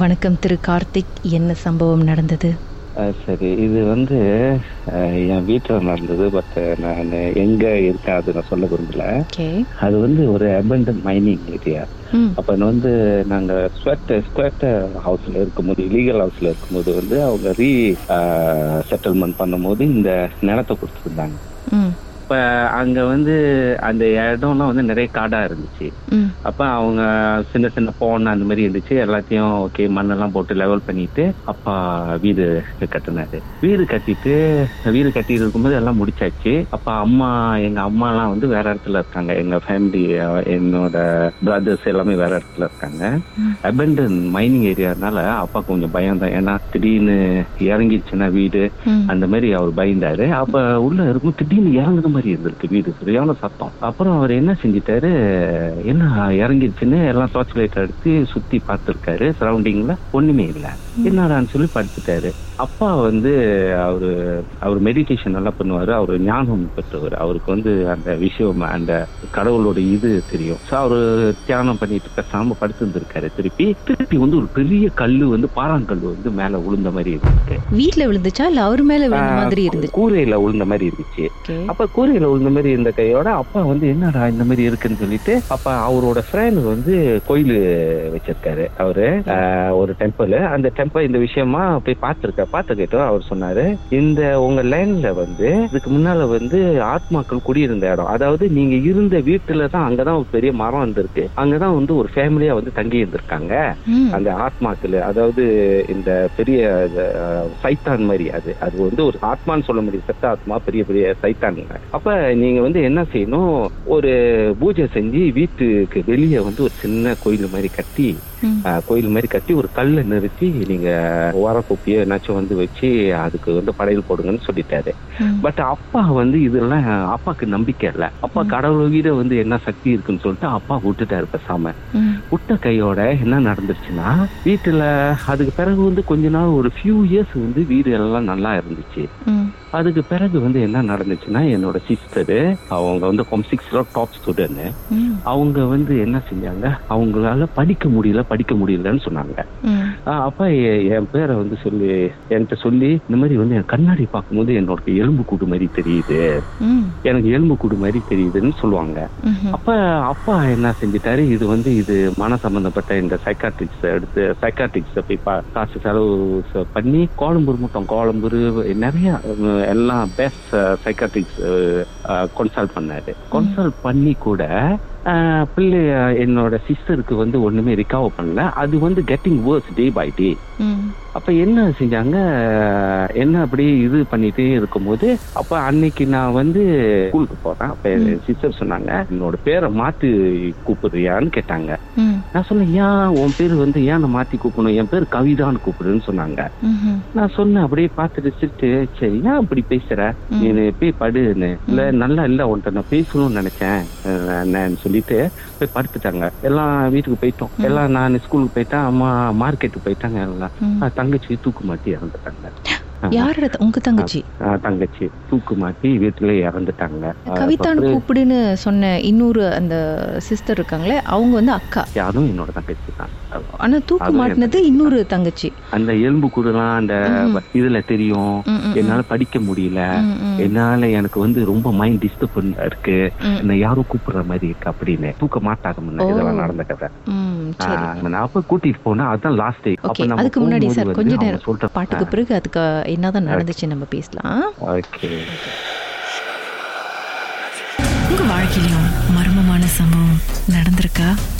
வணக்கம் திரு கார்த்திக். என்ன சம்பவம் நடந்தது? சரி. இது வந்து என் வீட்டில் நடந்தது பட் நான் எங்க இருக்கேன் அது நான் சொல்ல விரும்பல. அது வந்து ஒரு அபண்டன் மைனிங் ஏரியா அப்ப வந்து நாங்க ஸ்கொட் ஸ்கொட் ஹவுஸ்ல இருக்கும்போது இலீகல் ஹவுஸ்ல இருக்கும்போது வந்து அவங்க ரீ செட்டில்மெண்ட் பண்ணும்போது இந்த நிலத்தை கொடுத்துருந்தாங்க. அப்ப அங்க வந்து அந்த இடம்லாம் வந்து நிறைய காடா இருந்துச்சு. அப்ப அவங்க சின்ன சின்ன போன் அந்த மாதிரி இருந்துச்சு. எல்லாத்தையும் ஓகே மண்ணெல்லாம் போட்டு லெவல் பண்ணிட்டு அப்பா வீடு கட்டினாரு. வீடு கட்டிட்டு வீடு கட்டிட்டு இருக்கும்போது எல்லாம் முடிச்சாச்சு. அப்ப அம்மா எங்க அம்மா எல்லாம் வந்து வேற இடத்துல இருக்காங்க. எங்க ஃபேமிலி என்னோட பிரதர்ஸ் எல்லாமே வேற இடத்துல இருக்காங்க. அபெண்டன் மைனிங் ஏரியானால அப்பா கொஞ்சம் பயம் தான். ஏன்னா திடீர்னு இறங்கிடுச்சுன்னா வீடு அந்த மாதிரி அவர் பயந்தாரு. அப்ப உள்ள இருக்கும் திடீர்னு இறங்குற மாதிரி இருந்திருக்கு வீடு சரியான சத்தம். அப்புறம் அவர் என்ன செஞ்சிட்டாரு? என்ன இறங்கிடுச்சுன்னு எல்லாம் டார்ச் லைட் எடுத்து சுத்தி பார்த்திருக்காரு சரௌண்டிங்ல ஒண்ணுமே இல்ல. என்னடான்னு சொல்லி படுத்துட்டாரு அப்பா வந்து அவரு அவர் மெடிடேஷன் நல்லா பண்ணுவாரு. அவர் ஞானம் பெற்றவர். அவருக்கு வந்து அந்த விஷயம் அந்த கடவுளோட இது தெரியும். ஸோ அவரு தியானம் பண்ணிட்டு பேசாம படுத்திருந்திருக்காரு. திருப்பி திருப்பி வந்து ஒரு பெரிய கல்லு வந்து பாறாங்கல் வந்து மேல விழுந்த மாதிரி இருந்துச்சு. வீட்ல விழுந்துச்சா? இல்ல அவர் மேல விழுந்த மாதிரி இருந்துச்சு? கூரையில விழுந்த மாதிரி இருந்துச்சு. அப்ப கூரையில விழுந்த மாதிரி இருந்த கையோட அப்பா வந்து என்னடா இந்த மாதிரி இருக்குன்னு சொல்லிட்டு அப்ப அவரோட ஃப்ரெண்ட் வந்து கோயில் வச்சிருக்காரு. அவரு ஒரு டெம்பிள் அந்த டெம்பிள் இந்த விஷயமா போய் பார்த்திருக்க பார்த்து கேட்டோம் அவர் சொன்னாரு இந்த உங்க லேண்ட்ல வந்து இதுக்கு முன்னால வந்து ஆத்மாக்கள் குடியிருந்த இடம். அதாவது நீங்க இருந்த வீட்டுல தான் அங்கதான் ஒரு பெரிய மரம் இருந்திருக்கு அங்கதான் வந்து ஒரு ஃபேமிலியா வந்து தங்கி இருந்திருக்காங்க. அந்த ஆத்மாக்கள் அதாவது இந்த பெரிய சைத்தான் மாதிரி அது. அது வந்து ஒரு ஆத்மான்னு சொல்ல முடியும். செத்த ஆத்மா பெரிய பெரிய சைத்தானுங்க அப்ப நீங்க வந்து என்ன செய்யணும்? ஒரு பூஜை செஞ்சு வீட்டுக்கு வெளியே வந்து ஒரு சின்ன கோயில் மாதிரி கட்டி கோயில் மாதிரி கட்டி ஒரு கல்லை நிறுத்தி நீங்க ஓர குப்பியோ என்னாச்சும் வந்து வச்சு அதுக்கு வந்து படையல் போடுங்கன்னு சொல்லிட்டாரு. பட் அப்பா வந்து இதெல்லாம் அப்பாக்கு நம்பிக்கை இல்லை. அப்பா கடவுள் வீட வந்து என்ன சக்தி இருக்குன்னு சொல்லிட்டு அப்பா விட்டுட்டாரு பேசாம. விட்ட கையோட என்ன நடந்துருச்சுன்னா வீட்டுல அதுக்கு பிறகு வந்து கொஞ்ச நாள் ஒரு ஃபியூ இயர்ஸ் வந்து வீடு எல்லாம் நல்லா இருந்துச்சு. அதுக்கு பிறகு வந்து என்ன நடந்துச்சுன்னா என்னோட சிஸ்டரு அவங்க வந்து சிக்ஸ்ல டாப் ஸ்டூடெண்ட் அவங்க வந்து என்ன செஞ்சாங்க அவங்களால படிக்க முடியல படிக்க முடியலன்னு சொன்னாங்க. அப்ப என் பேரை வந்து சொல்லி என்கிட்ட சொல்லி இந்த மாதிரி வந்து என் கண்ணாடி பார்க்கும்போது என்னோட எலும்பு கூடு மாதிரி தெரியுது. எனக்கு எலும்பு கூடு மாதிரி தெரியுதுன்னு சொல்லுவாங்க. அப்ப அப்பா என்ன செஞ்சிட்டாரு? இது வந்து இது மன சம்பந்தப்பட்ட இந்த சைக்காட்ரிக்ஸ் எடுத்து சைக்காட்ரிக்ஸ் போய் காசு செலவு ச- பண்ணி கோலம்பூர் மட்டும் கோலம்பூர் நிறைய எல்லாம் பெஸ்ட் சைக்காட்ரிக்ஸ் கன்சல்ட் பண்ணாரு. கன்சல்ட் பண்ணி கூட பிள்ளை என்னோட சிஸ்டருக்கு வந்து ஒண்ணுமே ரிகவர் பண்ணல. அது வந்து getting worse day by day அப்ப என்ன செஞ்சாங்க? என்ன அப்படி இது பண்ணிட்டே இருக்கும்போது அப்ப அன்னைக்கு நான் வந்து ஸ்கூலுக்கு போறேன். அப்ப சிஸ்டர் சொன்னாங்க என்னோட பேரை மாத்தி கூப்பிடுறியான்னு கேட்டாங்க. நான் சொன்னேன் ஏன் உன் பேர் வந்து ஏன் நான் மாத்தி கூப்பிடணும்? என் பேர் கவிதான்னு கூப்பிடுன்னு சொன்னாங்க. நான் சொன்னேன் அப்படியே பார்த்துட்டு சிரிச்சு சரி ஏன் அப்படி பேசுற? நீ போய் படுன்னு. இல்ல நல்லா இல்ல உன்கிட்ட நான் பேசணும்னு நினைச்சேன். சொல்லிட்டு போய் படுத்துட்டாங்க. எல்லாம் வீட்டுக்கு போயிட்டோம். எல்லாம் நான் ஸ்கூலுக்கு போயிட்டேன் அம்மா மார்க்கெட்டுக்கு போயிட்டாங்க எல்லாம். தங்கச்சி தூக்கு மாட்டி இறந்துட்டாங்க. யாரோட உங்க தங்கச்சி? தங்கச்சி. தூக்கு மாட்டி வீட்டுல இறந்துட்டாங்க. அப்புறம் கூப்பிடுன்னு சொன்ன இன்னொரு அந்த சிஸ்டர் இருக்காங்களே அவங்க வந்து அக்கா. அதுவும் என்னோட தங்கச்சி தான் ஆனா தூக்கு மாட்டினது இன்னொரு தங்கச்சி. அந்த எலும்பு கூடலாம் அந்த இதுல தெரியும். என்னால படிக்க முடியல. என்னால எனக்கு வந்து ரொம்ப மைண்ட் டிஸ்டர்ப் இருக்கு. என்ன யாரும் கூப்பிடுற மாதிரி இருக்கு அப்படின்னு. தூக்க மாட்டாங்க முன்ன. இதெல்லாம் நடந்த கதை நான் அப்ப கூட்டிட்டு போனா அதான் லாஸ்ட் டே அதுக்கு முன்னாடி சார் கொஞ்ச நேரம். பாட்டுக்கு பிறகு அதுக்கு என்னதான் நடந்துச்சு நம்ம பேசலாம். ஓகே. உங்க வாழ்க்கையிலும் மர்மமான சம்பவம் நடந்திருக்கா?